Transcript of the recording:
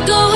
will go